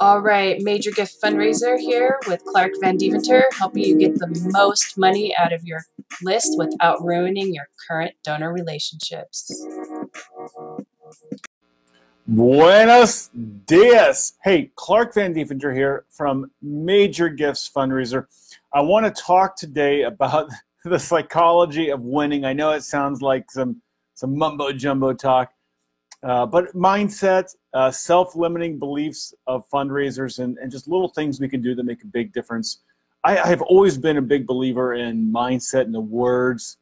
All right, Major Gift Fundraiser here with Clark Van Deventer, helping you get the most money out of your list without ruining your current donor relationships. Buenos dias. Hey, Clark Van Deventer here from Major Gifts Fundraiser. I want to talk today about the psychology of winning. I know it sounds like some some mumbo jumbo talk, uh, but mindset, uh, self limiting beliefs of fundraisers, and, and just little things we can do that make a big difference. I, I have always been a big believer in mindset and the words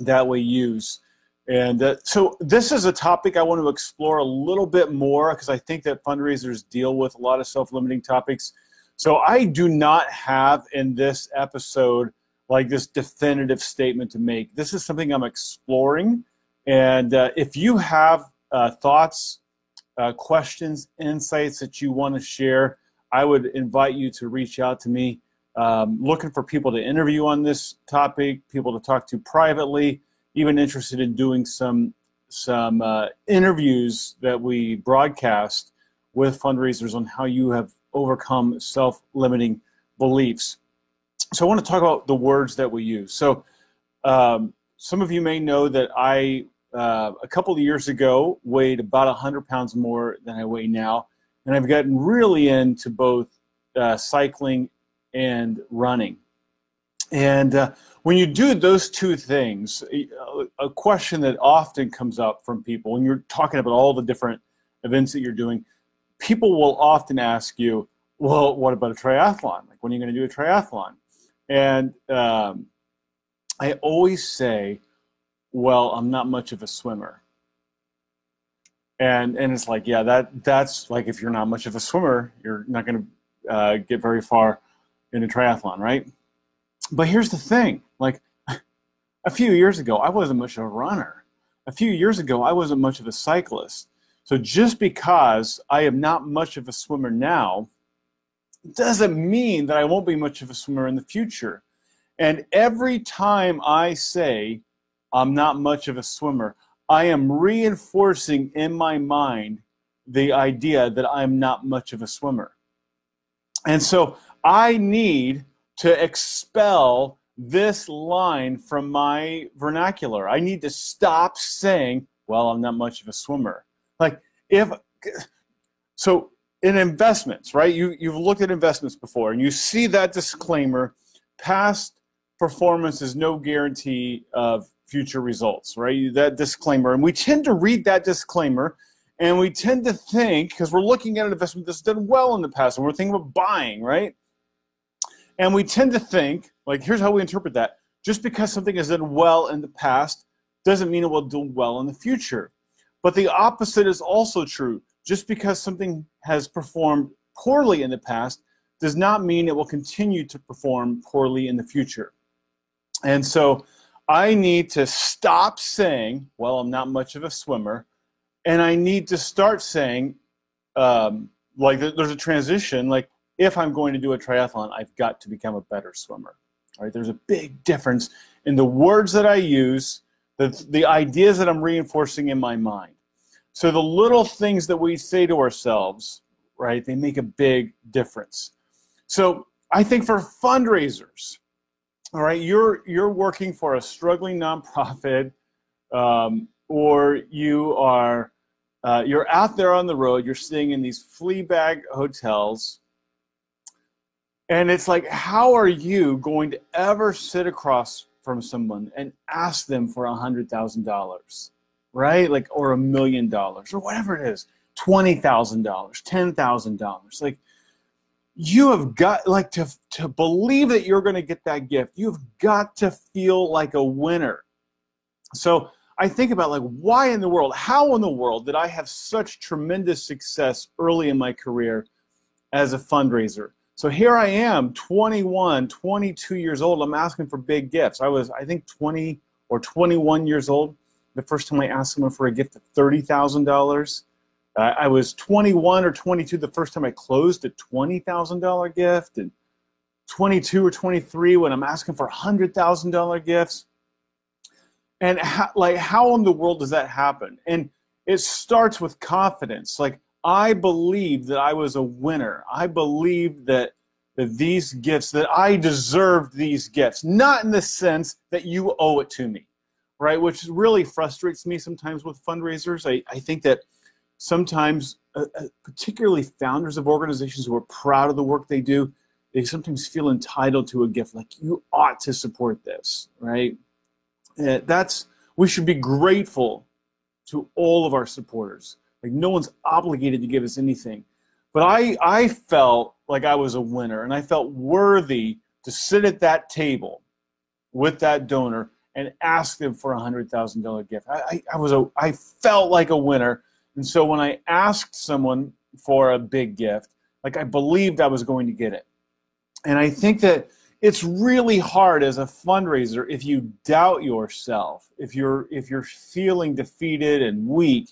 that we use. And uh, so this is a topic I want to explore a little bit more because I think that fundraisers deal with a lot of self limiting topics. So I do not have in this episode like this definitive statement to make. This is something I'm exploring. And uh, if you have uh, thoughts, uh, questions, insights that you want to share, I would invite you to reach out to me. Um, looking for people to interview on this topic, people to talk to privately, even interested in doing some some uh, interviews that we broadcast with fundraisers on how you have overcome self-limiting beliefs. So I want to talk about the words that we use. So um, some of you may know that I uh, a couple of years ago weighed about 100 pounds more than I weigh now. And I've gotten really into both uh, cycling and running. And uh, when you do those two things, a question that often comes up from people when you're talking about all the different events that you're doing, people will often ask you, well, what about a triathlon? Like, when are you going to do a triathlon? And um, I always say, well, I'm not much of a swimmer. And and it's like, yeah, that that's like if you're not much of a swimmer, you're not going to uh, get very far in a triathlon, right? But here's the thing, like a few years ago, I wasn't much of a runner. A few years ago, I wasn't much of a cyclist. So just because I am not much of a swimmer now, doesn't mean that I won't be much of a swimmer in the future. And every time I say I'm not much of a swimmer, I am reinforcing in my mind the idea that I'm not much of a swimmer. And so I need to expel this line from my vernacular. I need to stop saying, well, I'm not much of a swimmer. Like, if so, in investments, right? You, you've looked at investments before and you see that disclaimer past performance is no guarantee of future results, right? That disclaimer. And we tend to read that disclaimer and we tend to think, because we're looking at an investment that's done well in the past and we're thinking about buying, right? And we tend to think, like, here's how we interpret that just because something has done well in the past doesn't mean it will do well in the future. But the opposite is also true. Just because something has performed poorly in the past does not mean it will continue to perform poorly in the future. And so I need to stop saying, well, I'm not much of a swimmer, and I need to start saying, um, like, there's a transition, like, if I'm going to do a triathlon, I've got to become a better swimmer. All right, there's a big difference in the words that I use, the, the ideas that I'm reinforcing in my mind. So the little things that we say to ourselves, right, they make a big difference. So I think for fundraisers, all right, you're you're working for a struggling nonprofit, um, or you are uh, you're out there on the road. You're staying in these flea bag hotels, and it's like, how are you going to ever sit across from someone and ask them for a hundred thousand dollars, right? Like, or a million dollars, or whatever it is, twenty thousand dollars, ten thousand dollars, like you have got like to to believe that you're going to get that gift. You've got to feel like a winner. So i think about like why in the world how in the world did i have such tremendous success early in my career as a fundraiser? So here i am 21 22 years old. I'm asking for big gifts. I was i think 20 or 21 years old. The first time i asked someone for a gift of $30000 uh, I was 21 or 22 the first time I closed a $20,000 gift, and 22 or 23 when I'm asking for $100,000 gifts. And how, like, how in the world does that happen? And it starts with confidence. Like, I believed that I was a winner. I believed that that these gifts that I deserved these gifts, not in the sense that you owe it to me, right? Which really frustrates me sometimes with fundraisers. I, I think that sometimes, uh, uh particularly founders of organizations who are proud of the work they do, they sometimes feel entitled to a gift, like you ought to support this, right? Uh, that's we should be grateful to all of our supporters. Like no one's obligated to give us anything. But I, I felt like I was a winner and I felt worthy to sit at that table with that donor and ask them for a hundred thousand dollar gift. I, I, I, was a I felt like a winner. And so when I asked someone for a big gift, like I believed I was going to get it. And I think that it's really hard as a fundraiser if you doubt yourself, if you're if you're feeling defeated and weak,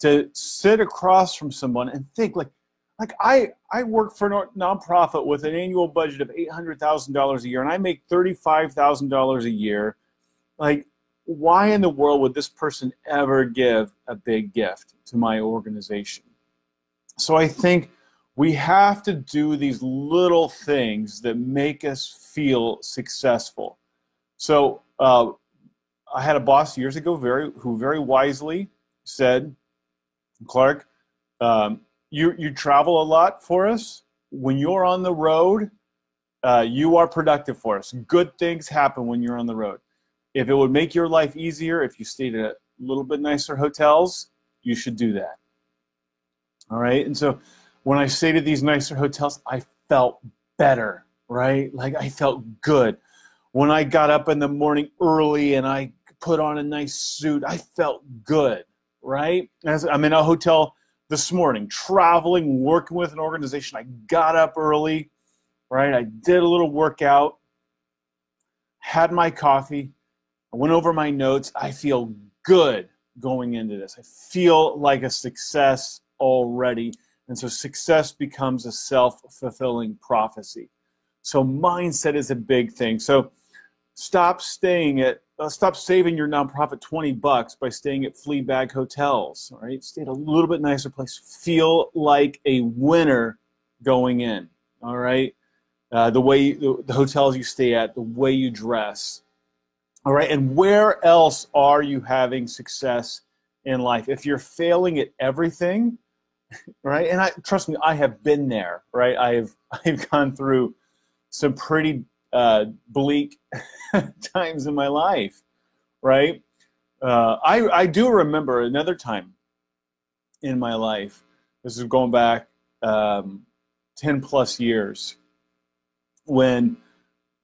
to sit across from someone and think like like I I work for a nonprofit with an annual budget of eight hundred thousand dollars a year, and I make thirty five thousand dollars a year. Like, why in the world would this person ever give a big gift to my organization? So I think we have to do these little things that make us feel successful. So uh, I had a boss years ago, very who very wisely said, Clark. Um, you you travel a lot for us. When you're on the road, uh, you are productive for us. Good things happen when you're on the road. If it would make your life easier, if you stayed at a little bit nicer hotels, you should do that. All right. And so when I stayed at these nicer hotels, I felt better, right? Like I felt good. When I got up in the morning early and I put on a nice suit, I felt good, right? As I'm in a hotel this morning, traveling, working with an organization. I got up early, right? I did a little workout, had my coffee, I went over my notes. I feel good going into this. I feel like a success already. And so success becomes a self fulfilling prophecy. So mindset is a big thing. So stop staying at uh, stop saving your nonprofit 20 bucks by staying at flea bag hotels all right stay at a little bit nicer place feel like a winner going in all right uh, the way you, the, the hotels you stay at the way you dress all right and where else are you having success in life if you're failing at everything right and i trust me i have been there right i've i've gone through some pretty uh, bleak times in my life, right? Uh, I, I do remember another time in my life, this is going back um, 10 plus years, when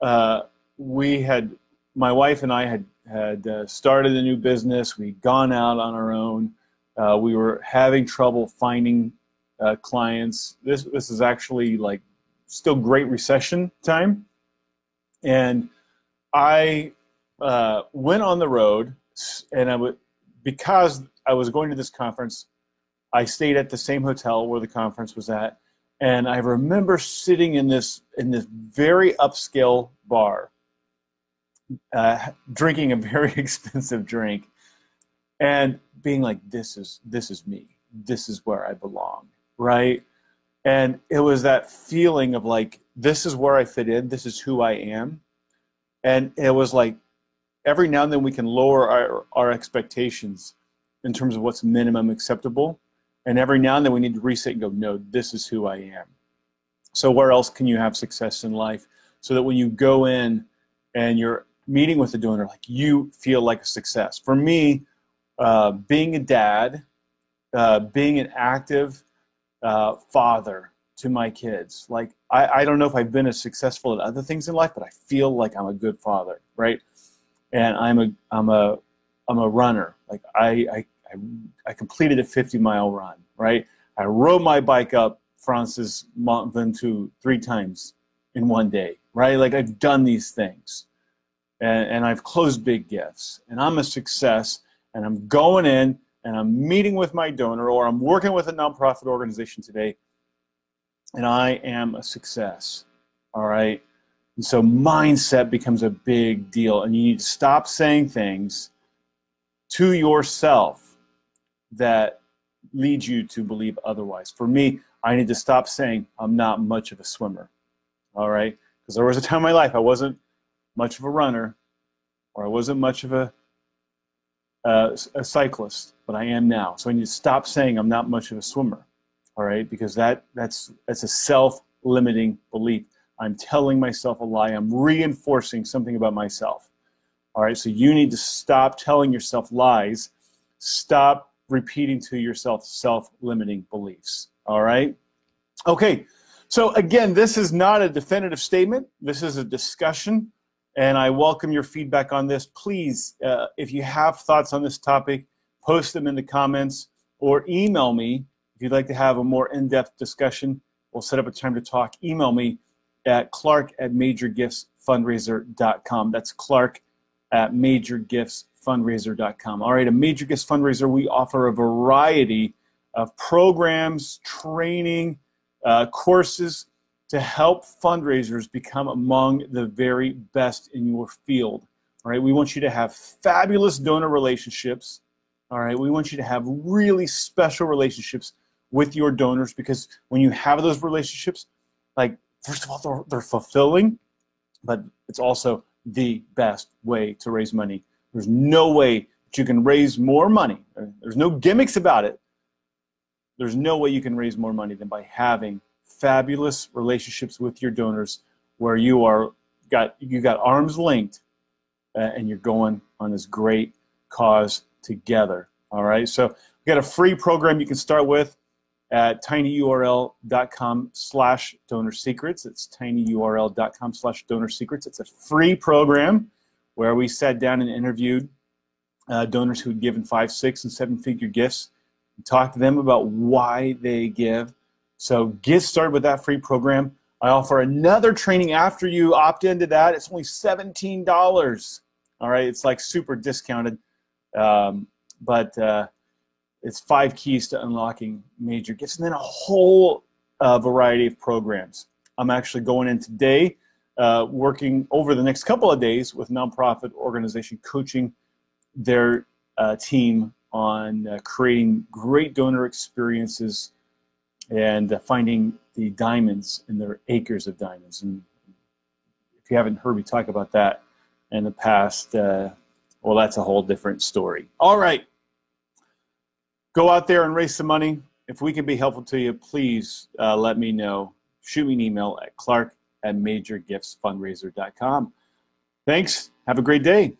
uh, we had, my wife and I had, had uh, started a new business, we'd gone out on our own, uh, we were having trouble finding uh, clients. This, this is actually like still great recession time and I uh, went on the road, and I would because I was going to this conference. I stayed at the same hotel where the conference was at, and I remember sitting in this in this very upscale bar, uh, drinking a very expensive drink, and being like, "This is this is me. This is where I belong." Right, and it was that feeling of like this is where I fit in, this is who I am. And it was like every now and then we can lower our, our expectations in terms of what's minimum acceptable. And every now and then we need to reset and go, no, this is who I am. So where else can you have success in life? So that when you go in and you're meeting with a donor, like you feel like a success. For me, uh, being a dad, uh, being an active uh, father, to my kids. Like I, I don't know if I've been as successful at other things in life, but I feel like I'm a good father, right? And I'm a I'm a I'm a runner. Like I I I, I completed a 50 mile run, right? I rode my bike up France's Mont Ventoux three times in one day, right? Like I've done these things. And, and I've closed big gifts. And I'm a success. And I'm going in and I'm meeting with my donor or I'm working with a nonprofit organization today and I am a success. All right. And so mindset becomes a big deal, and you need to stop saying things to yourself that lead you to believe otherwise. For me, I need to stop saying I'm not much of a swimmer. All right? Because there was a time in my life I wasn't much of a runner or I wasn't much of a, a cyclist, but I am now. So I need to stop saying I'm not much of a swimmer. All right? Because that, that's, that's a self limiting belief. I'm telling myself a lie. I'm reinforcing something about myself. All right, so you need to stop telling yourself lies. Stop repeating to yourself self limiting beliefs. All right? Okay, so again, this is not a definitive statement, this is a discussion, and I welcome your feedback on this. Please, uh, if you have thoughts on this topic, post them in the comments or email me if you'd like to have a more in depth discussion. We'll set up a time to talk. Email me at clark at majorgiftsfundraiser.com. That's clark at majorgiftsfundraiser.com. All right, a Major Gifts Fundraiser, we offer a variety of programs, training, uh, courses to help fundraisers become among the very best in your field. All right, we want you to have fabulous donor relationships. All right, we want you to have really special relationships with your donors because when you have those relationships, like, first of all, they're, they're fulfilling, but it's also the best way to raise money. There's no way that you can raise more money. There's no gimmicks about it. There's no way you can raise more money than by having fabulous relationships with your donors where you are got you got arms linked uh, and you're going on this great cause together. All right. So we got a free program you can start with at tinyurl.com slash donor secrets. It's tinyurl.com slash donor secrets. It's a free program where we sat down and interviewed uh, donors who had given five, six, and seven figure gifts. and talked to them about why they give. So get started with that free program. I offer another training after you opt into that. It's only $17. All right, it's like super discounted. Um, but uh, it's five keys to unlocking major gifts, and then a whole uh, variety of programs. I'm actually going in today, uh, working over the next couple of days with nonprofit organization, coaching their uh, team on uh, creating great donor experiences and uh, finding the diamonds in their acres of diamonds. And if you haven't heard me talk about that in the past, uh, well, that's a whole different story. All right go out there and raise some money. If we can be helpful to you, please uh, let me know. Shoot me an email at clark at majorgiftsfundraiser.com. Thanks. Have a great day.